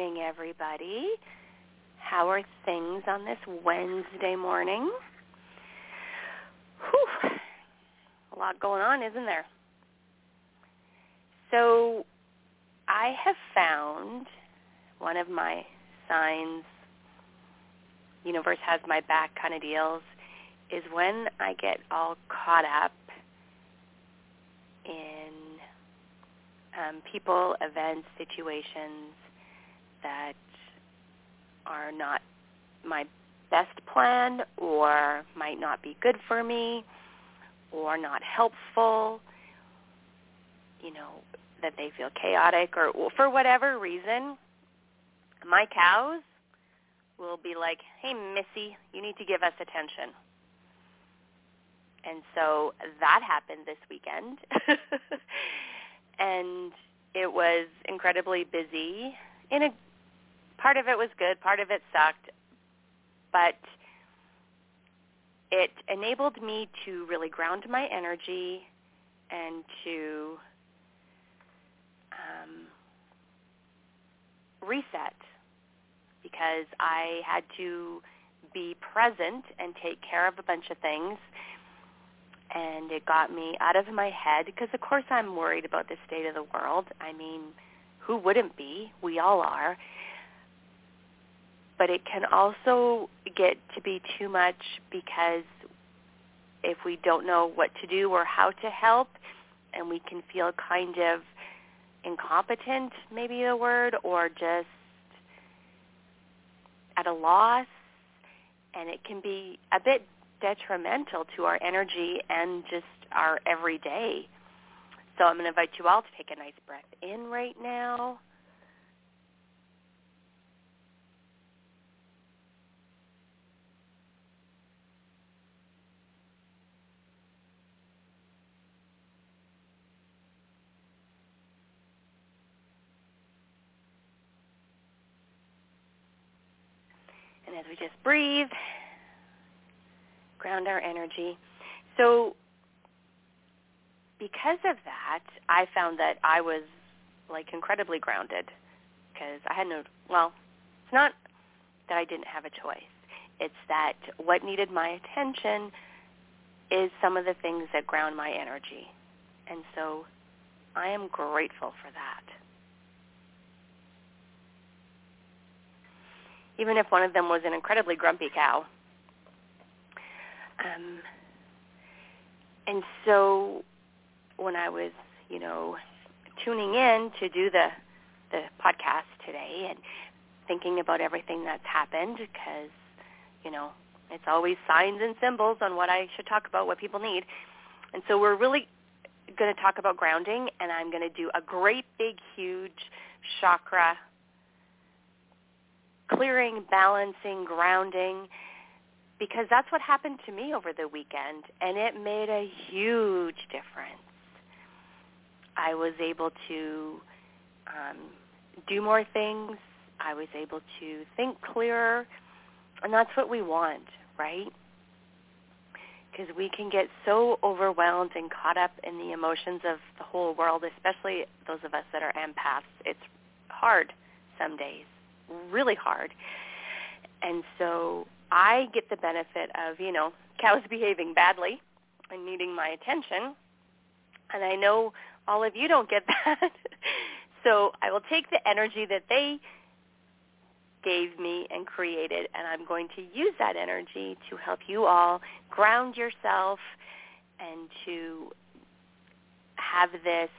Morning, everybody. How are things on this Wednesday morning? Whew. A lot going on, isn't there? So I have found one of my signs, universe has my back kind of deals, is when I get all caught up in um, people, events, situations that are not my best plan or might not be good for me or not helpful, you know, that they feel chaotic or for whatever reason, my cows will be like, hey, Missy, you need to give us attention. And so that happened this weekend. and it was incredibly busy in a part of it was good, part of it sucked, but it enabled me to really ground my energy and to um, reset because I had to be present and take care of a bunch of things and it got me out of my head because of course I'm worried about the state of the world. I mean, who wouldn't be? We all are. But it can also get to be too much because if we don't know what to do or how to help and we can feel kind of incompetent, maybe the word, or just at a loss, and it can be a bit detrimental to our energy and just our everyday. So I'm going to invite you all to take a nice breath in right now. And as we just breathe, ground our energy. So because of that, I found that I was like incredibly grounded because I had no, well, it's not that I didn't have a choice. It's that what needed my attention is some of the things that ground my energy. And so I am grateful for that. Even if one of them was an incredibly grumpy cow. Um, and so when I was, you know, tuning in to do the the podcast today and thinking about everything that's happened because, you know, it's always signs and symbols on what I should talk about, what people need. And so we're really going to talk about grounding and I'm going to do a great big huge chakra clearing, balancing, grounding because that's what happened to me over the weekend and it made a huge difference. I was able to um, do more things. I was able to think clearer, and that's what we want, right? Because we can get so overwhelmed and caught up in the emotions of the whole world, especially those of us that are empaths. It's hard some days, really hard. And so I get the benefit of, you know, cows behaving badly and needing my attention. And I know all of you don't get that. so I will take the energy that they gave me and created, and I'm going to use that energy to help you all ground yourself and to have this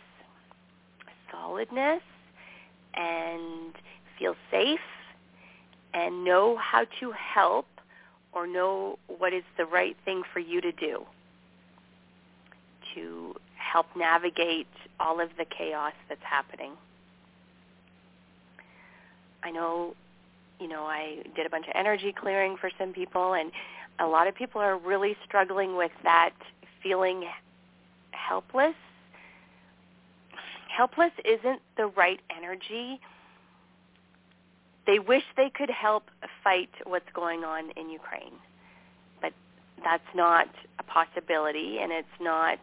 solidness and feel safe and know how to help or know what is the right thing for you to do to help navigate all of the chaos that's happening. I know, you know, I did a bunch of energy clearing for some people and a lot of people are really struggling with that feeling helpless. Helpless isn't the right energy. They wish they could help fight what's going on in Ukraine. But that's not a possibility and it's not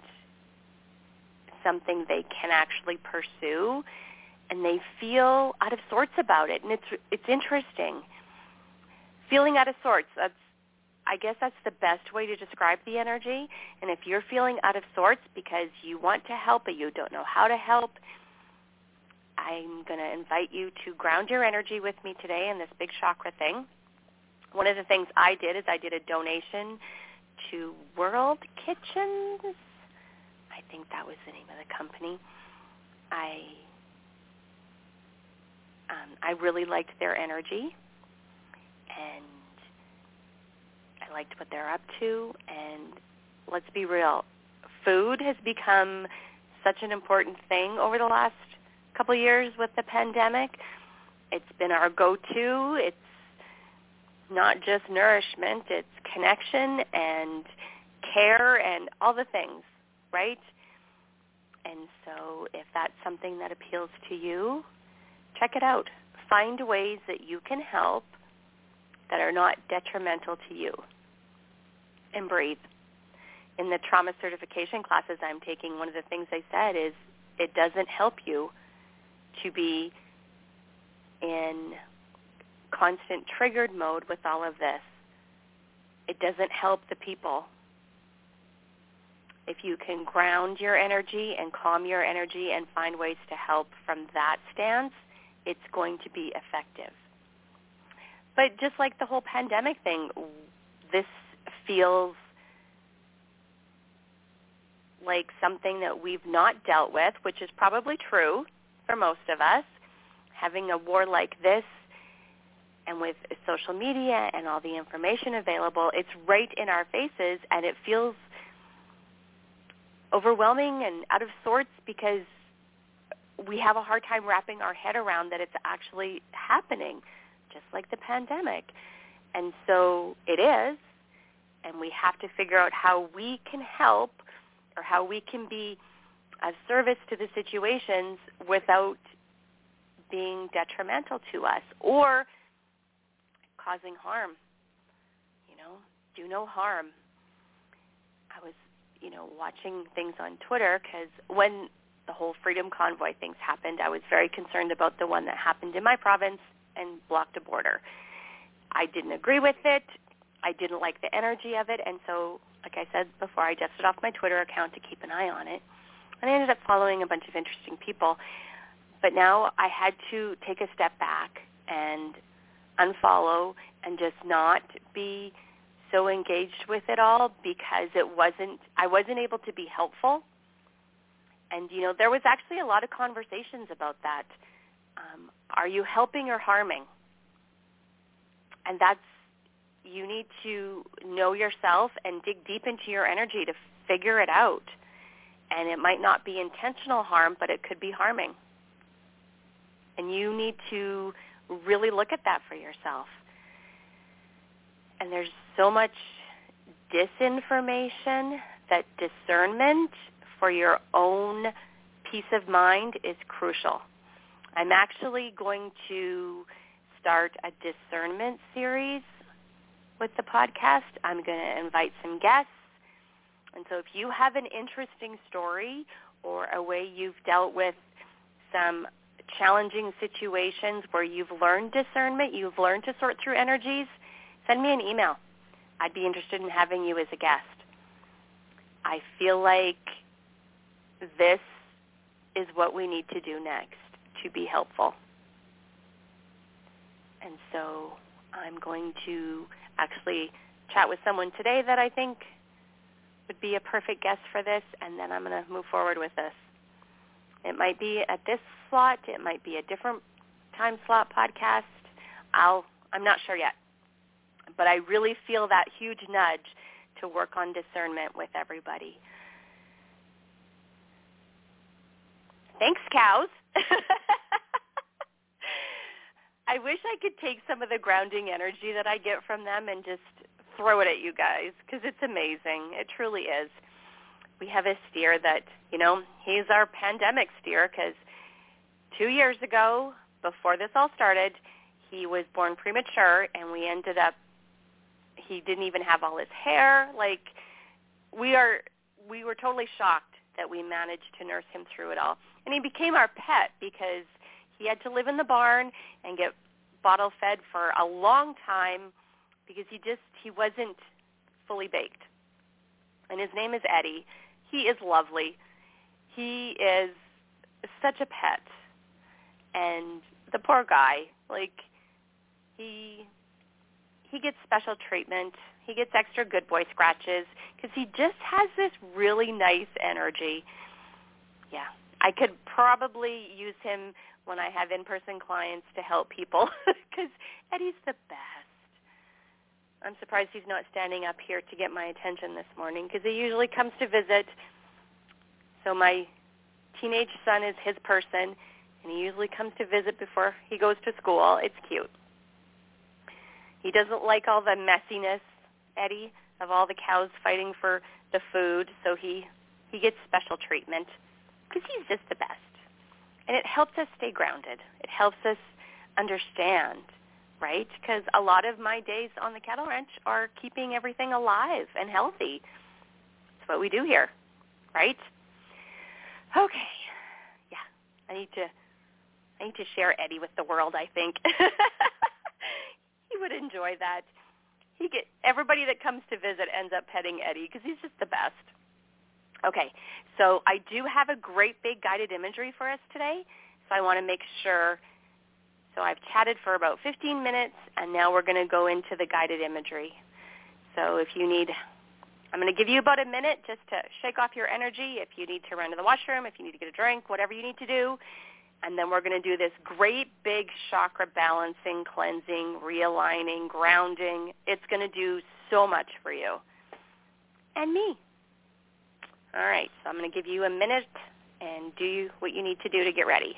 something they can actually pursue and they feel out of sorts about it and it's it's interesting feeling out of sorts that's I guess that's the best way to describe the energy. And if you're feeling out of sorts because you want to help but you don't know how to help, I'm going to invite you to ground your energy with me today in this big chakra thing. One of the things I did is I did a donation to World Kitchens. I think that was the name of the company. I um, I really liked their energy, and I liked what they're up to, and let's be real, food has become such an important thing over the last couple years with the pandemic. It's been our go-to. It's not just nourishment, it's connection and care and all the things, right? And so if that's something that appeals to you, check it out. Find ways that you can help that are not detrimental to you and breathe. In the trauma certification classes I'm taking, one of the things I said is it doesn't help you to be in constant triggered mode with all of this. It doesn't help the people. If you can ground your energy and calm your energy and find ways to help from that stance, it's going to be effective. But just like the whole pandemic thing, this feels like something that we've not dealt with, which is probably true for most of us. Having a war like this and with social media and all the information available, it's right in our faces and it feels overwhelming and out of sorts because we have a hard time wrapping our head around that it's actually happening, just like the pandemic. And so it is, and we have to figure out how we can help or how we can be of service to the situations without being detrimental to us or causing harm. You know, do no harm. I was, you know, watching things on Twitter because when the whole Freedom Convoy things happened, I was very concerned about the one that happened in my province and blocked a border. I didn't agree with it. I didn't like the energy of it, and so, like I said before, I dusted off my Twitter account to keep an eye on it. And I ended up following a bunch of interesting people. But now I had to take a step back and unfollow and just not be so engaged with it all because it wasn't I wasn't able to be helpful. And you know, there was actually a lot of conversations about that. Um, are you helping or harming? And that's you need to know yourself and dig deep into your energy to figure it out. And it might not be intentional harm, but it could be harming. And you need to really look at that for yourself. And there's so much disinformation that discernment for your own peace of mind is crucial. I'm actually going to start a discernment series with the podcast. I'm going to invite some guests. And so if you have an interesting story or a way you've dealt with some challenging situations where you've learned discernment, you've learned to sort through energies, send me an email. I'd be interested in having you as a guest. I feel like this is what we need to do next to be helpful. And so I'm going to actually chat with someone today that I think would be a perfect guest for this, and then I'm going to move forward with this. It might be at this slot. It might be a different time slot podcast. I'll, I'm not sure yet. But I really feel that huge nudge to work on discernment with everybody. Thanks, cows. I wish I could take some of the grounding energy that I get from them and just throw it at you guys because it's amazing. It truly is. We have a steer that, you know, he's our pandemic steer because two years ago, before this all started, he was born premature and we ended up, he didn't even have all his hair. Like, we are, we were totally shocked that we managed to nurse him through it all. And he became our pet because he had to live in the barn and get bottle fed for a long time because he just he wasn't fully baked. And his name is Eddie. He is lovely. He is such a pet. And the poor guy, like he he gets special treatment. He gets extra good boy scratches because he just has this really nice energy. Yeah, I could probably use him when I have in-person clients to help people because Eddie's the best. I'm surprised he's not standing up here to get my attention this morning because he usually comes to visit. So my teenage son is his person, and he usually comes to visit before he goes to school. It's cute. He doesn't like all the messiness, Eddie, of all the cows fighting for the food, so he he gets special treatment because he's just the best. And it helps us stay grounded. It helps us understand right? Because a lot of my days on the cattle ranch are keeping everything alive and healthy. That's what we do here, right? Okay. Yeah, I need to I need to share Eddie with the world, I think. he would enjoy that. He get everybody that comes to visit ends up petting Eddie because he's just the best. Okay, so I do have a great big guided imagery for us today, so I want to make sure so I've chatted for about 15 minutes, and now we're going to go into the guided imagery. So if you need, I'm going to give you about a minute just to shake off your energy. If you need to run to the washroom, if you need to get a drink, whatever you need to do. And then we're going to do this great big chakra balancing, cleansing, realigning, grounding. It's going to do so much for you. And me. All right, so I'm going to give you a minute and do what you need to do to get ready.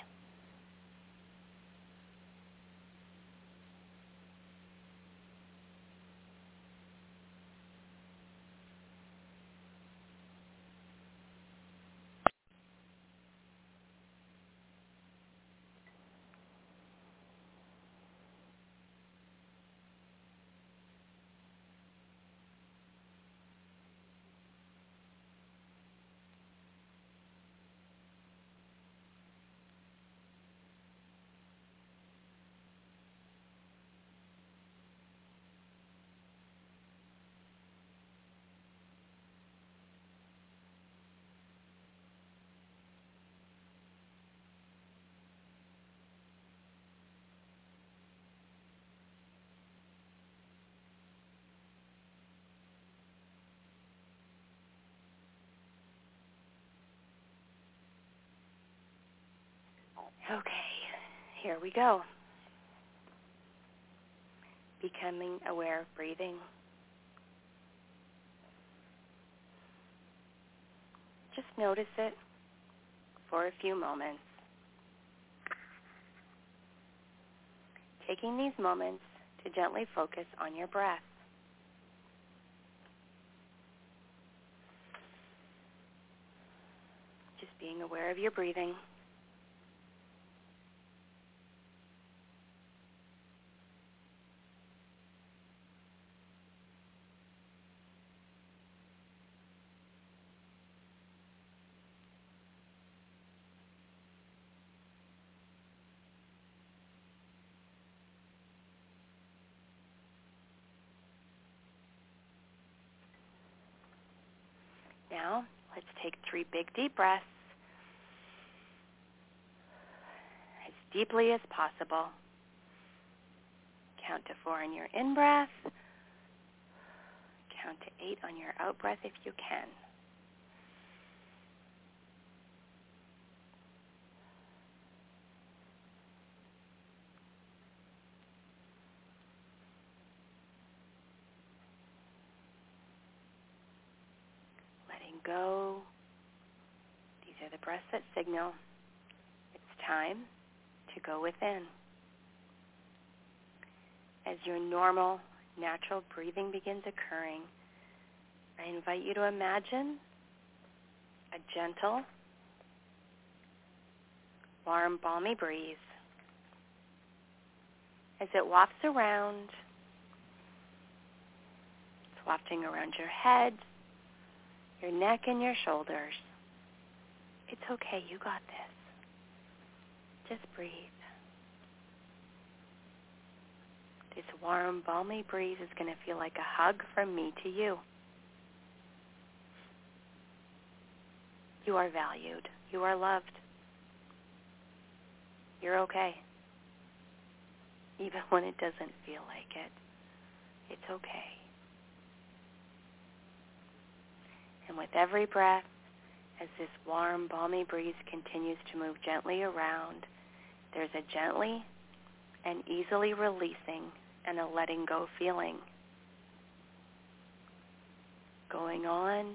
Okay, here we go. Becoming aware of breathing. Just notice it for a few moments. Taking these moments to gently focus on your breath. Just being aware of your breathing. Now, let's take three big deep breaths as deeply as possible. Count to four on your in-breath. Count to eight on your out-breath if you can. Letting go. These are the breaths that signal it's time to go within. As your normal, natural breathing begins occurring, I invite you to imagine a gentle, warm, balmy breeze as it wafts around. It's wafting around your head, your neck, and your shoulders. It's okay. You got this. Just breathe. This warm, balmy breeze is going to feel like a hug from me to you. You are valued. You are loved. You're okay. Even when it doesn't feel like it. It's okay. And with every breath, as this warm, balmy breeze continues to move gently around, there's a gently and easily releasing and a letting go feeling going on,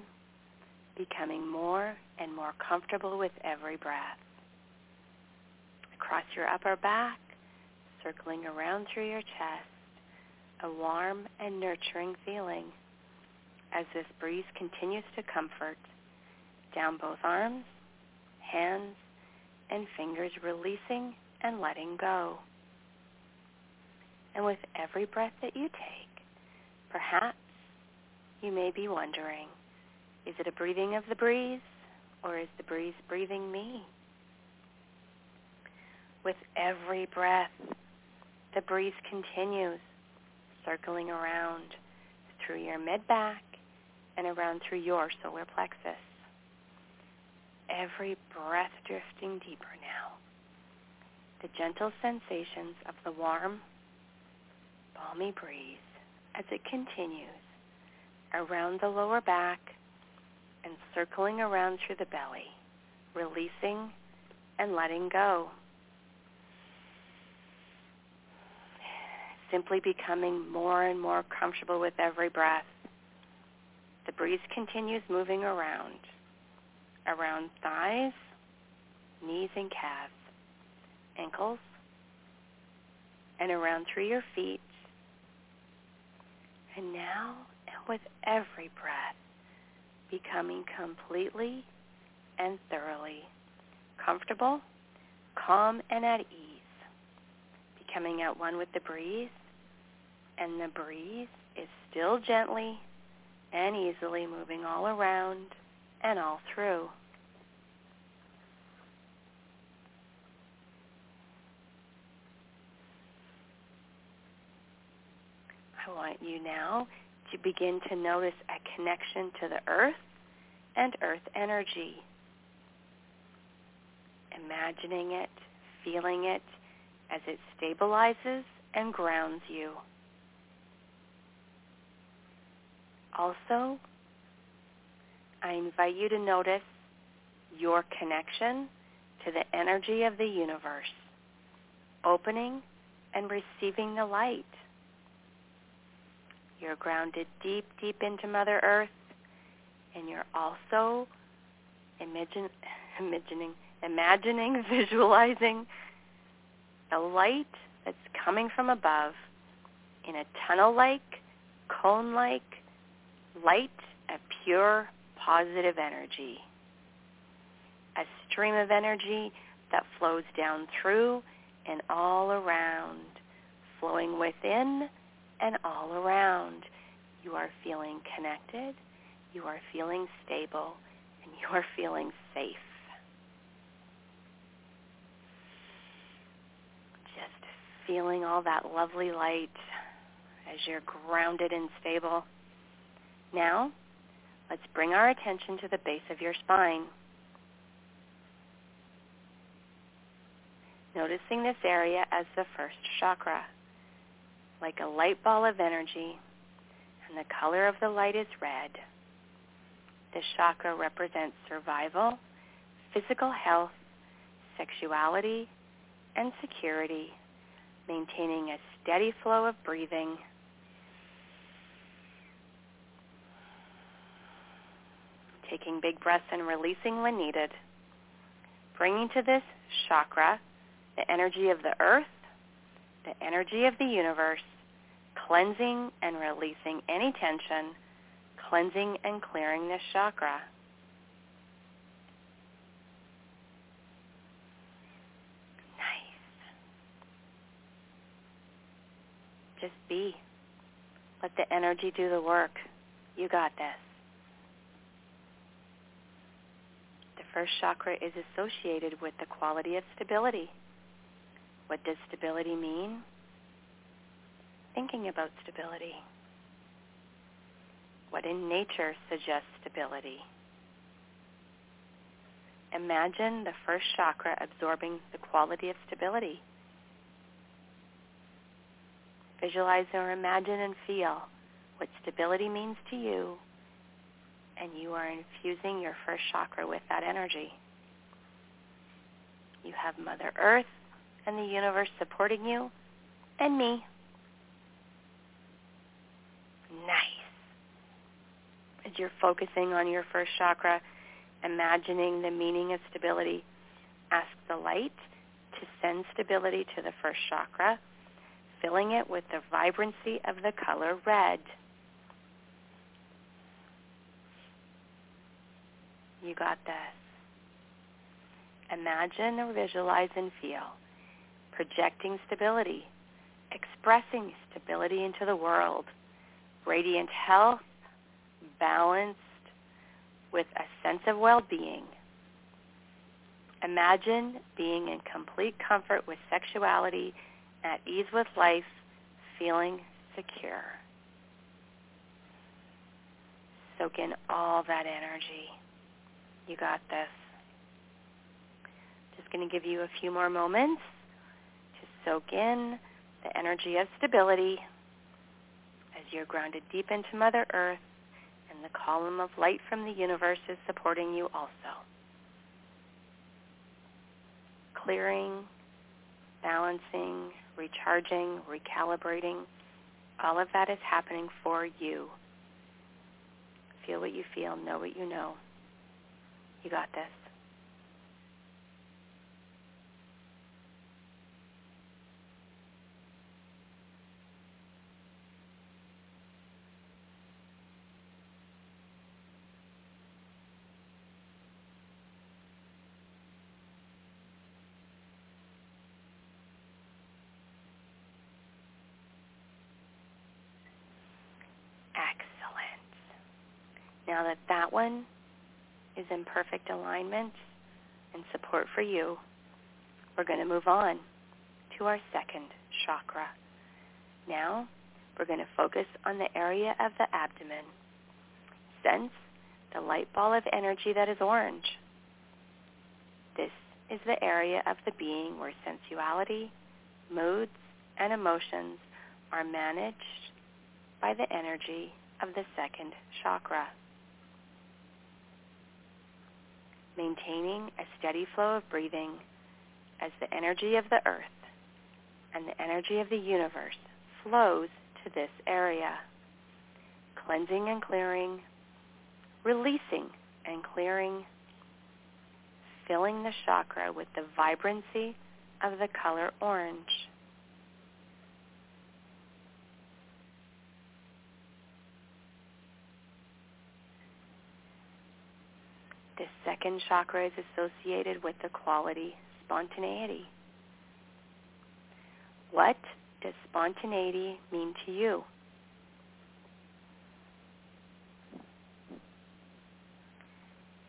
becoming more and more comfortable with every breath. Across your upper back, circling around through your chest, a warm and nurturing feeling as this breeze continues to comfort down both arms, hands, and fingers, releasing and letting go. And with every breath that you take, perhaps you may be wondering, is it a breathing of the breeze or is the breeze breathing me? With every breath, the breeze continues circling around through your mid-back and around through your solar plexus. Every breath drifting deeper now. The gentle sensations of the warm, balmy breeze as it continues around the lower back and circling around through the belly, releasing and letting go. Simply becoming more and more comfortable with every breath. The breeze continues moving around, around thighs, knees and calves, ankles, and around through your feet. And now, and with every breath, becoming completely and thoroughly comfortable, calm, and at ease, becoming at one with the breeze, and the breeze is still gently and easily moving all around and all through. I want you now to begin to notice a connection to the earth and earth energy. Imagining it, feeling it as it stabilizes and grounds you. Also, I invite you to notice your connection to the energy of the universe, opening and receiving the light. You're grounded deep, deep into Mother Earth, and you're also imagine, imagining, imagining, visualizing the light that's coming from above in a tunnel-like, cone-like light of pure positive energy. A stream of energy that flows down through and all around, flowing within and all around. You are feeling connected, you are feeling stable, and you are feeling safe. Just feeling all that lovely light as you're grounded and stable. Now, let's bring our attention to the base of your spine. Noticing this area as the first chakra like a light ball of energy, and the color of the light is red. This chakra represents survival, physical health, sexuality, and security, maintaining a steady flow of breathing. Taking big breaths and releasing when needed. Bringing to this chakra, the energy of the earth, the energy of the universe, cleansing and releasing any tension, cleansing and clearing this chakra. Nice. Just be. Let the energy do the work. You got this. The first chakra is associated with the quality of stability. What does stability mean? Thinking about stability. What in nature suggests stability? Imagine the first chakra absorbing the quality of stability. Visualize or imagine and feel what stability means to you, and you are infusing your first chakra with that energy. You have Mother Earth and the universe supporting you, and me. Nice. As you're focusing on your first chakra, imagining the meaning of stability, ask the light to send stability to the first chakra, filling it with the vibrancy of the color red. You got this. Imagine or visualize and feel projecting stability, expressing stability into the world, radiant health, balanced, with a sense of well-being. Imagine being in complete comfort with sexuality, at ease with life, feeling secure. Soak in all that energy. You got this. Just going to give you a few more moments to soak in the energy of stability as you're grounded deep into Mother Earth and the column of light from the universe is supporting you also. Clearing, balancing, recharging, recalibrating, all of that is happening for you. Feel what you feel, know what you know. You got this. Excellent. Now that that one is in perfect alignment and support for you, we're going to move on to our second chakra. Now, we're going to focus on the area of the abdomen. Sense the light ball of energy that is orange. This is the area of the being where sensuality, moods, and emotions are managed by the energy of the second chakra. Maintaining a steady flow of breathing as the energy of the earth and the energy of the universe flows to this area, cleansing and clearing, releasing and clearing, filling the chakra with the vibrancy of the color orange. The second chakra is associated with the quality spontaneity. What does spontaneity mean to you?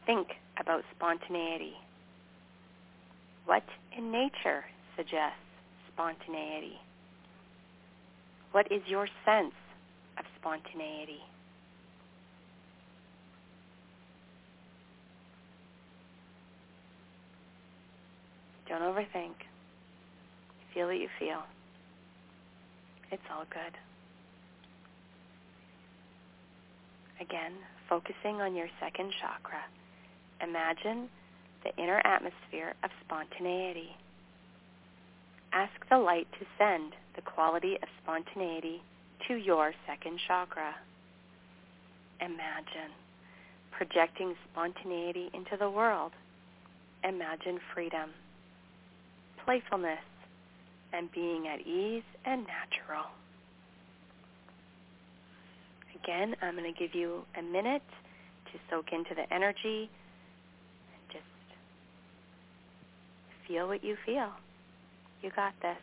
Think about spontaneity. What in nature suggests spontaneity? What is your sense of spontaneity? Don't overthink. Feel what you feel. It's all good. Again, focusing on your second chakra. Imagine the inner atmosphere of spontaneity. Ask the light to send the quality of spontaneity to your second chakra. Imagine projecting spontaneity into the world. Imagine freedom playfulness and being at ease and natural. Again, I'm going to give you a minute to soak into the energy and just feel what you feel. You got this.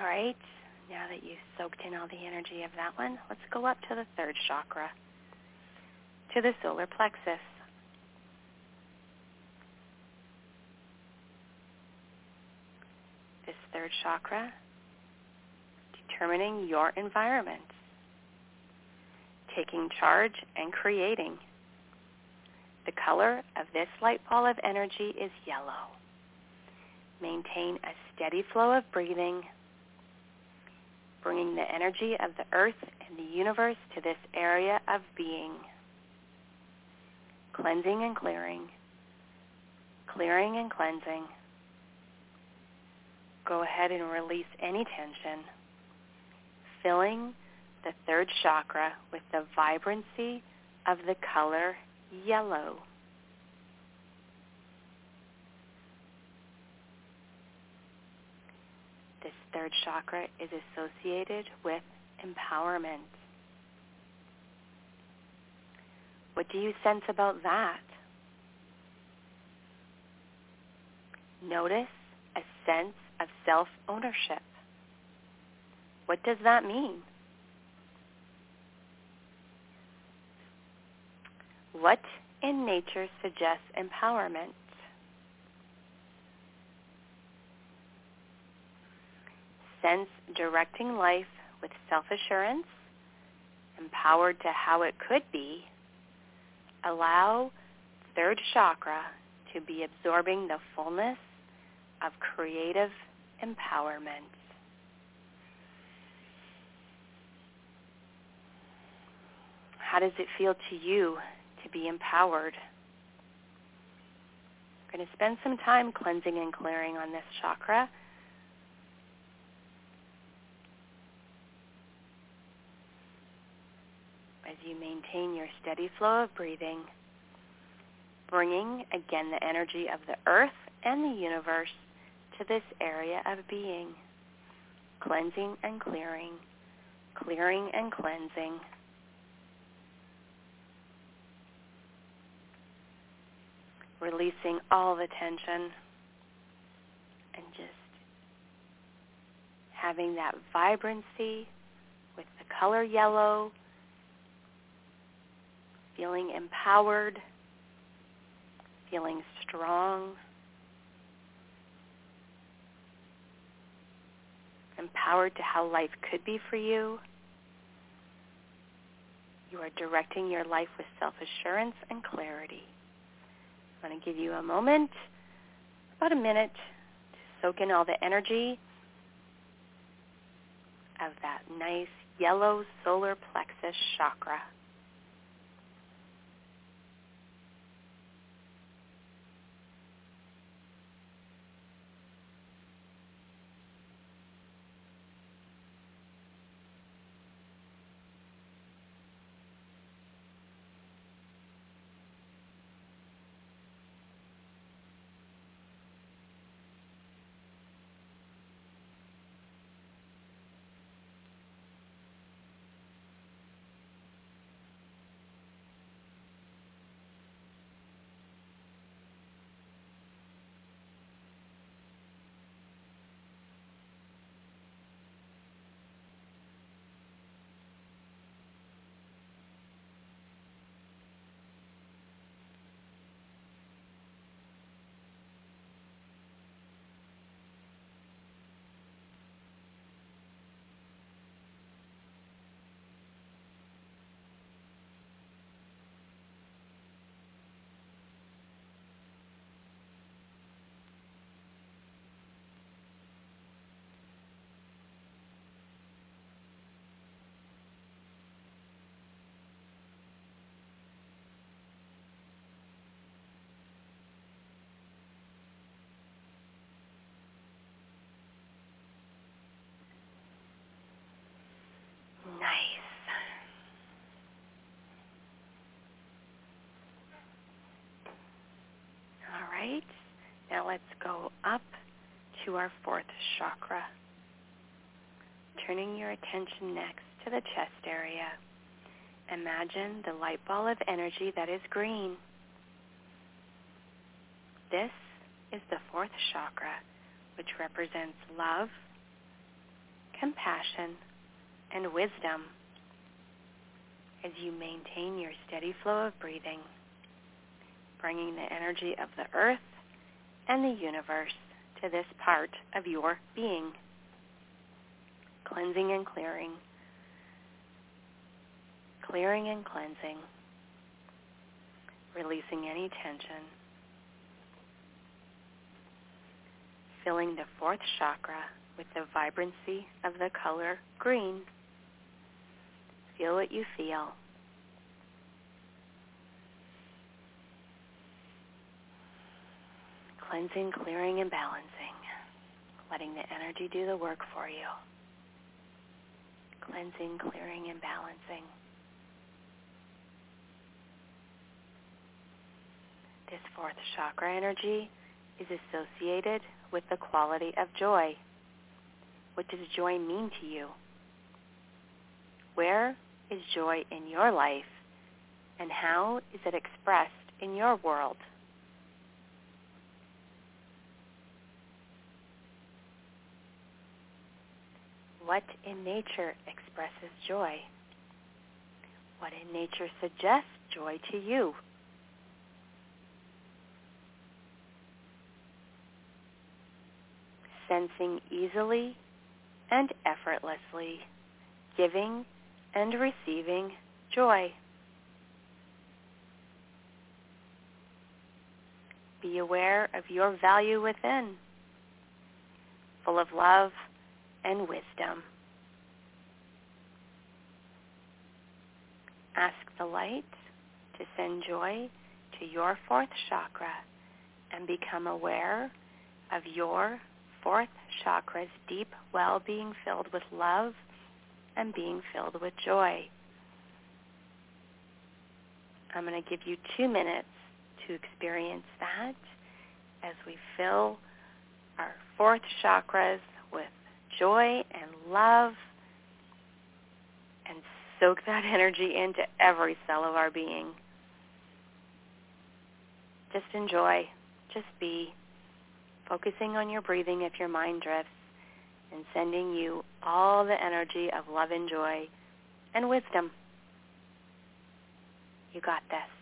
All right, now that you've soaked in all the energy of that one, let's go up to the third chakra, to the solar plexus. This third chakra, determining your environment, taking charge and creating. The color of this light ball of energy is yellow. Maintain a steady flow of breathing bringing the energy of the earth and the universe to this area of being. Cleansing and clearing. Clearing and cleansing. Go ahead and release any tension. Filling the third chakra with the vibrancy of the color yellow. This third chakra is associated with empowerment. What do you sense about that? Notice a sense of self-ownership. What does that mean? What in nature suggests empowerment? Sense directing life with self-assurance, empowered to how it could be, allow third chakra to be absorbing the fullness of creative empowerment. How does it feel to you to be empowered? I'm going to spend some time cleansing and clearing on this chakra as you maintain your steady flow of breathing, bringing again the energy of the earth and the universe to this area of being, cleansing and clearing, clearing and cleansing. Releasing all the tension and just having that vibrancy with the color yellow feeling empowered, feeling strong, empowered to how life could be for you. You are directing your life with self-assurance and clarity. I'm going to give you a moment, about a minute, to soak in all the energy of that nice yellow solar plexus chakra. Let's go up to our fourth chakra. Turning your attention next to the chest area. Imagine the light ball of energy that is green. This is the fourth chakra, which represents love, compassion, and wisdom as you maintain your steady flow of breathing, bringing the energy of the earth and the universe to this part of your being, cleansing and clearing, clearing and cleansing, releasing any tension, filling the fourth chakra with the vibrancy of the color green. Feel what you feel. Cleansing, clearing, and balancing. Letting the energy do the work for you. Cleansing, clearing, and balancing. This fourth chakra energy is associated with the quality of joy. What does joy mean to you? Where is joy in your life and how is it expressed in your world? What in nature expresses joy? What in nature suggests joy to you? Sensing easily and effortlessly, giving and receiving joy. Be aware of your value within, full of love and wisdom. Ask the light to send joy to your fourth chakra and become aware of your fourth chakra's deep well being filled with love and being filled with joy. I'm going to give you two minutes to experience that as we fill our fourth chakras with joy and love and soak that energy into every cell of our being. Just enjoy. Just be. Focusing on your breathing if your mind drifts and sending you all the energy of love and joy and wisdom. You got this.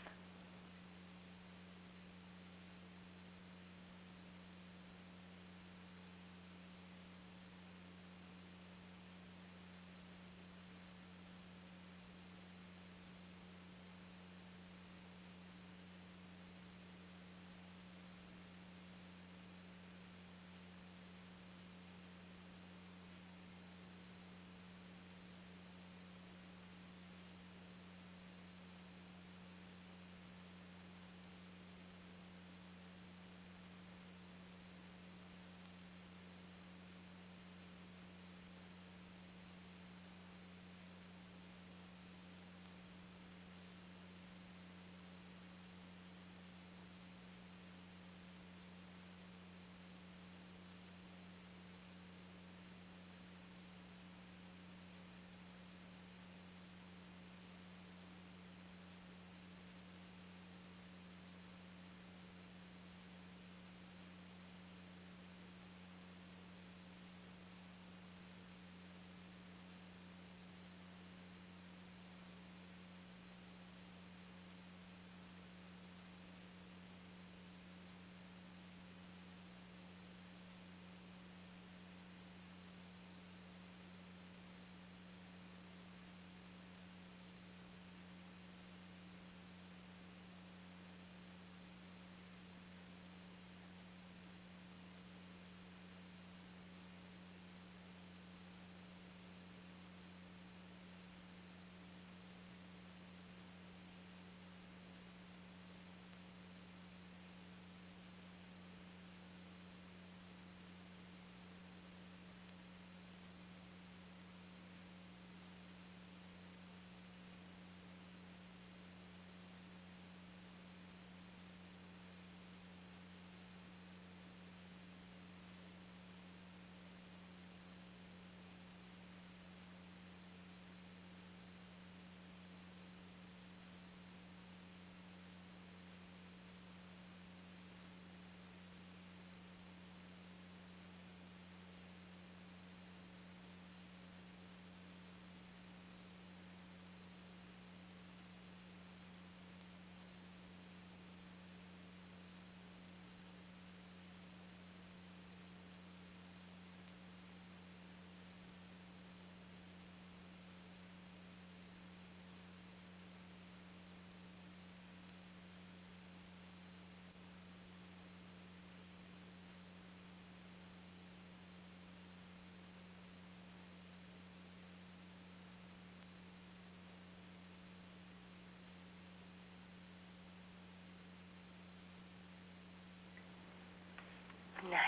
Nice.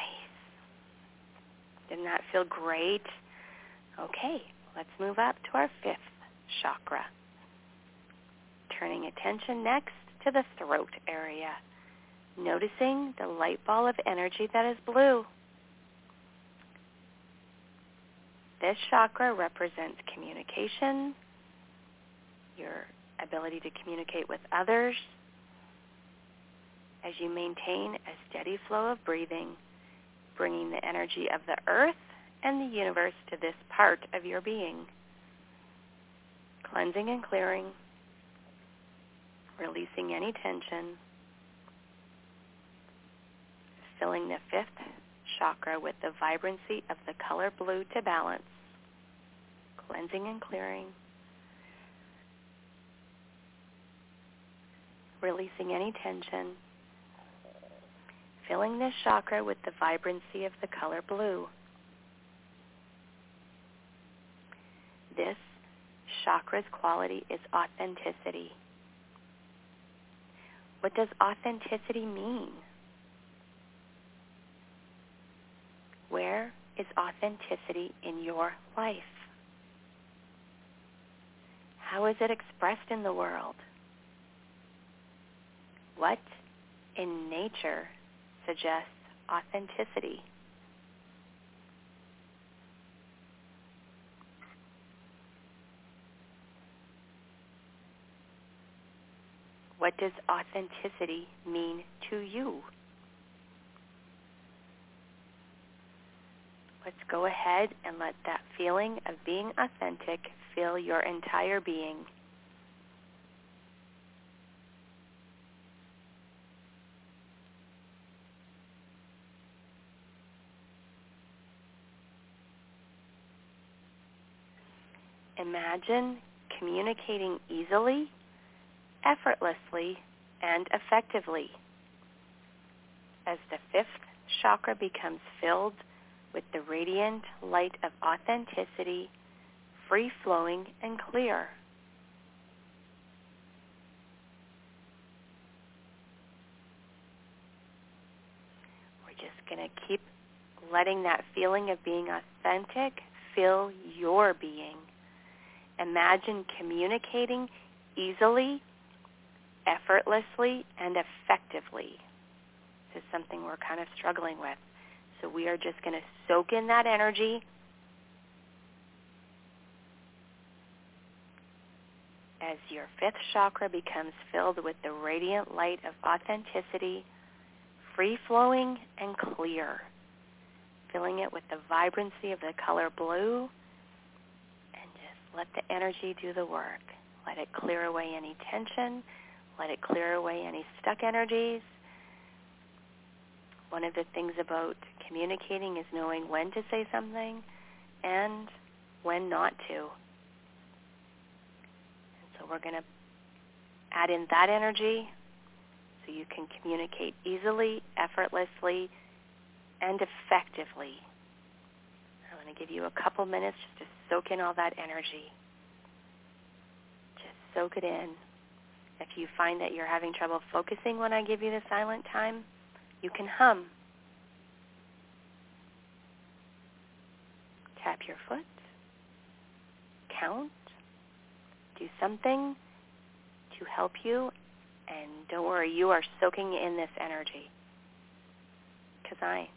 Didn't that feel great? Okay, let's move up to our fifth chakra. Turning attention next to the throat area. Noticing the light ball of energy that is blue. This chakra represents communication, your ability to communicate with others, as you maintain a steady flow of breathing, bringing the energy of the earth and the universe to this part of your being, cleansing and clearing, releasing any tension, filling the fifth chakra with the vibrancy of the color blue to balance, cleansing and clearing, releasing any tension, filling this chakra with the vibrancy of the color blue. This chakra's quality is authenticity. What does authenticity mean? Where is authenticity in your life? How is it expressed in the world? What in nature suggests authenticity? What does authenticity mean to you? Let's go ahead and let that feeling of being authentic fill your entire being. Imagine communicating easily, effortlessly, and effectively. As the fifth chakra becomes filled with the radiant light of authenticity, free-flowing and clear. We're just going to keep letting that feeling of being authentic fill your being. Imagine communicating easily, effortlessly, and effectively. This is something we're kind of struggling with. So we are just going to soak in that energy. As your fifth chakra becomes filled with the radiant light of authenticity, free-flowing and clear, filling it with the vibrancy of the color blue, let the energy do the work. Let it clear away any tension. Let it clear away any stuck energies. One of the things about communicating is knowing when to say something and when not to. And so we're going to add in that energy so you can communicate easily, effortlessly, and effectively. I'm going to give you a couple minutes just to soak in all that energy. Just soak it in. If you find that you're having trouble focusing when I give you the silent time, you can hum. Tap your foot. Count. Do something to help you. And don't worry, you are soaking in this energy. Because I,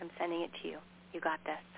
I'm sending it to you. You got this.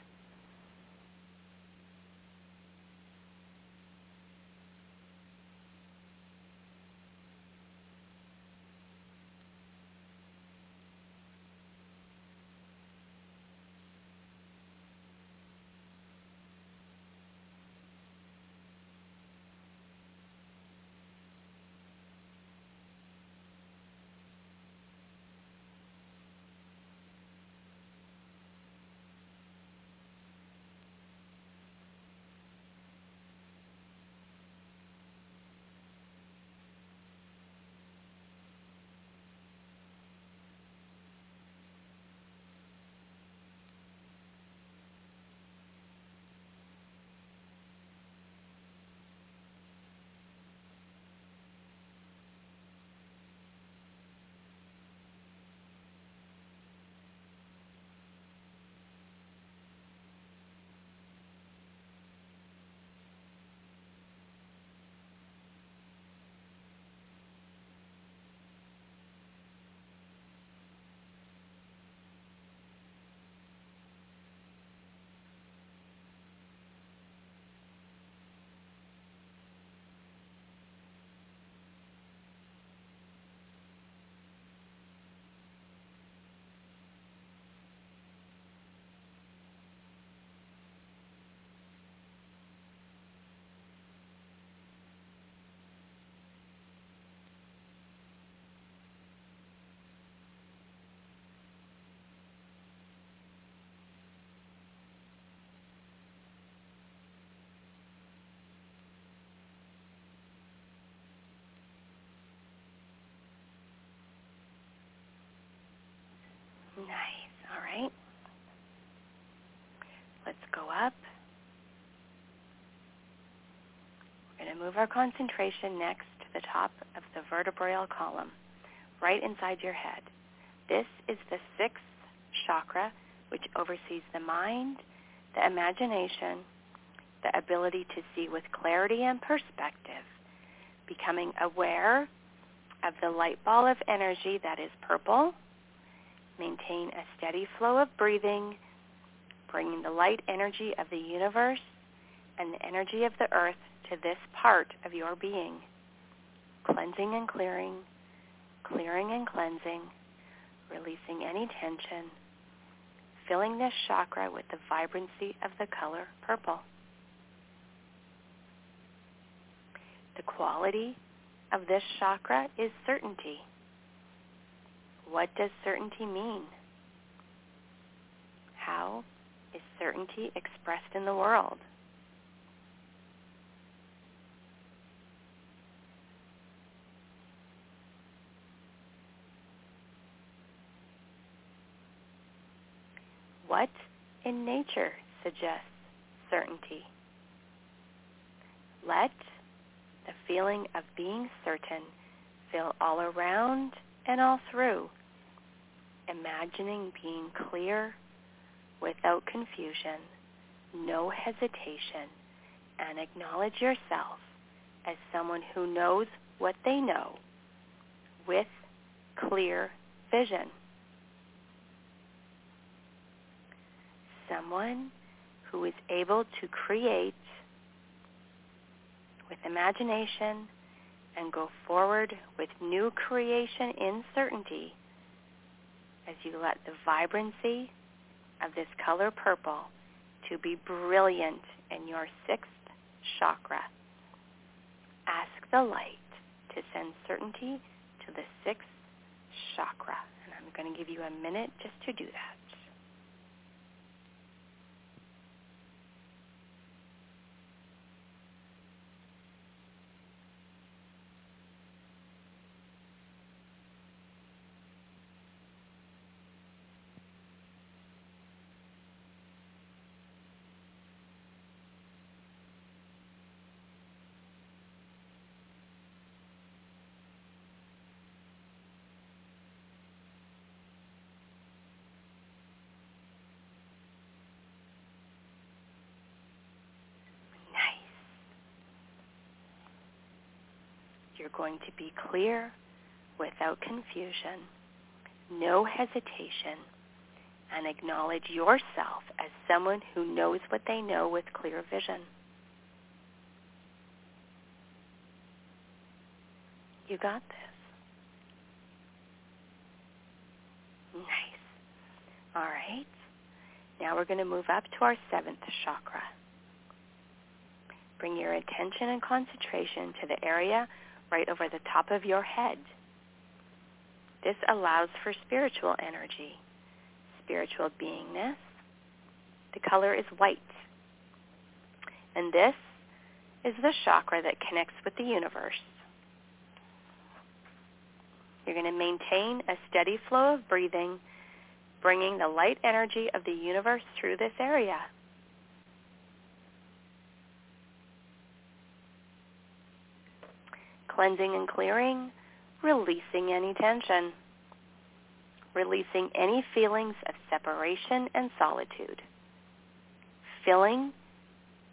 Nice. All right. Let's go up. We're going to move our concentration next to the top of the vertebral column, right inside your head. This is the sixth chakra, which oversees the mind, the imagination, the ability to see with clarity and perspective, becoming aware of the light ball of energy that is purple. Maintain a steady flow of breathing, bringing the light energy of the universe and the energy of the earth to this part of your being. Cleansing and clearing, clearing and cleansing, releasing any tension, filling this chakra with the vibrancy of the color purple. The quality of this chakra is certainty. What does certainty mean? How is certainty expressed in the world? What in nature suggests certainty? Let the feeling of being certain fill all around and all through, imagining being clear without confusion, no hesitation, and acknowledge yourself as someone who knows what they know with clear vision. someone who is able to create with imagination and go forward with new creation in certainty as you let the vibrancy of this color purple to be brilliant in your sixth chakra. Ask the light to send certainty to the sixth chakra. And I'm going to give you a minute just to do that. You're going to be clear without confusion, no hesitation, and acknowledge yourself as someone who knows what they know with clear vision. You got this. Nice. All right. Now we're going to move up to our seventh chakra. Bring your attention and concentration to the area right over the top of your head. This allows for spiritual energy, spiritual beingness. The color is white. And this is the chakra that connects with the universe. You're going to maintain a steady flow of breathing, bringing the light energy of the universe through this area. Cleansing and clearing, releasing any tension, releasing any feelings of separation and solitude, filling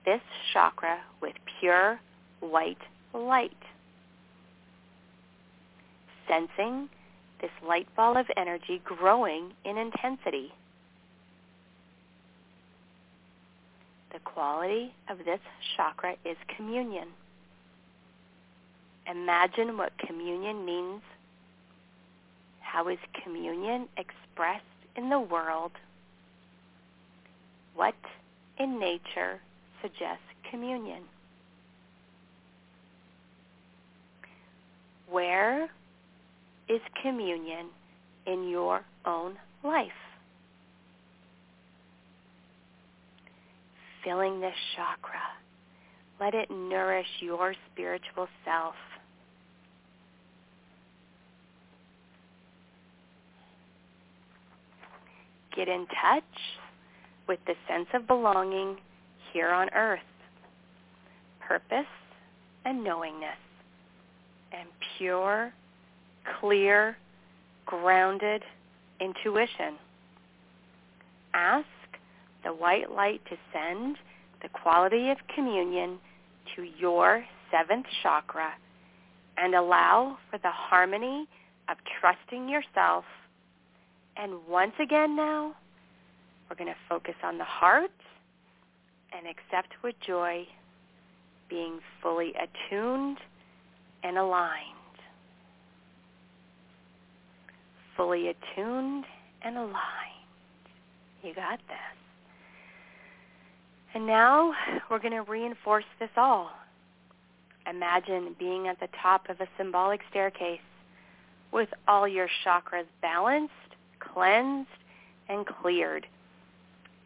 this chakra with pure white light, sensing this light ball of energy growing in intensity. The quality of this chakra is communion. Imagine what communion means. How is communion expressed in the world? What in nature suggests communion? Where is communion in your own life? Filling this chakra. Let it nourish your spiritual self. Get in touch with the sense of belonging here on earth, purpose and knowingness, and pure, clear, grounded intuition. Ask the white light to send the quality of communion to your seventh chakra and allow for the harmony of trusting yourself. And once again now, we're going to focus on the heart and accept with joy being fully attuned and aligned. Fully attuned and aligned. You got this. And now we're going to reinforce this all. Imagine being at the top of a symbolic staircase with all your chakras balanced, cleansed, and cleared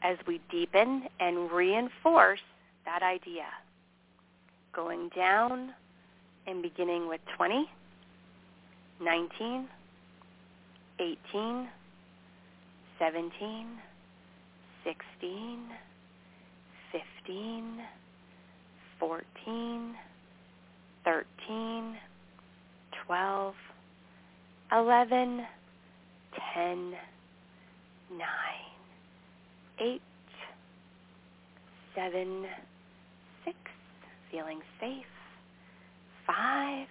as we deepen and reinforce that idea. Going down and beginning with 20, 19, 18, 17, 16, 15, 14, 13, 12, 11, 10, 9, 8, 7, 6, feeling safe, 5,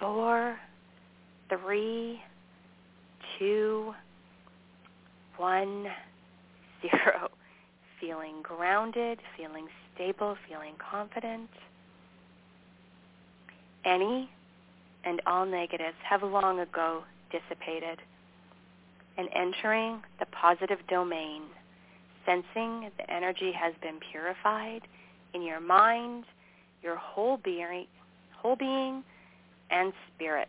4, 3, 2, 1, 0. Feeling grounded, feeling stable, feeling confident. Any and all negatives have long ago dissipated and entering the positive domain, sensing the energy has been purified in your mind, your whole being, whole being and spirit.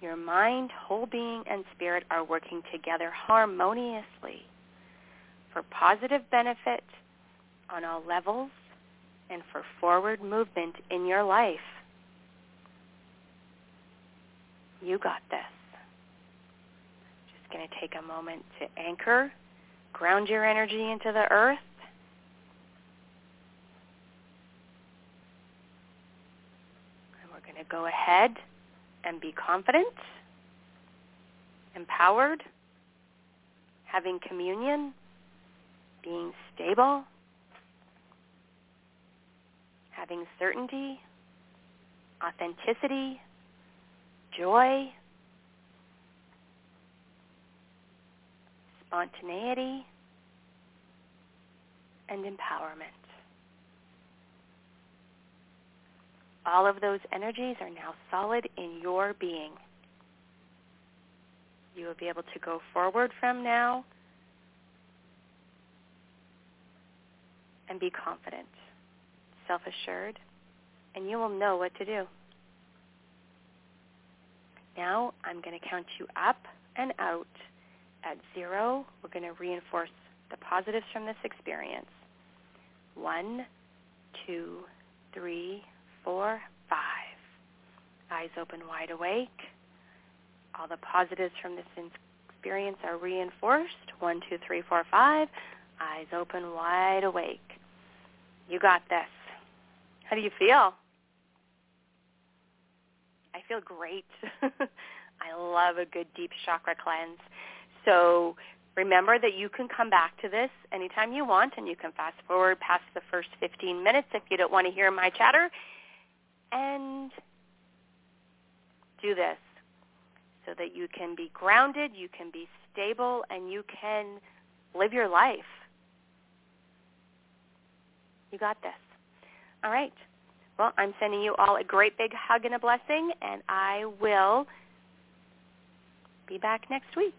Your mind, whole being, and spirit are working together harmoniously for positive benefit on all levels and for forward movement in your life. You got this. Going to take a moment to anchor, ground your energy into the earth. And we're going to go ahead and be confident, empowered, having communion, being stable, having certainty, authenticity, joy, spontaneity, and empowerment. All of those energies are now solid in your being. You will be able to go forward from now and be confident, self-assured, and you will know what to do. Now I'm going to count you up and out. At zero, we're going to reinforce the positives from this experience. One, two, three, four, five. Eyes open wide awake. All the positives from this experience are reinforced. One, two, three, four, five. Eyes open wide awake. You got this. How do you feel? I feel great. I love a good deep chakra cleanse. So remember that you can come back to this anytime you want, and you can fast forward past the first 15 minutes if you don't want to hear my chatter, and do this so that you can be grounded, you can be stable, and you can live your life. You got this. All right. Well, I'm sending you all a great big hug and a blessing, and I will be back next week.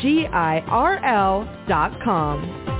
G-I-R-L dot com.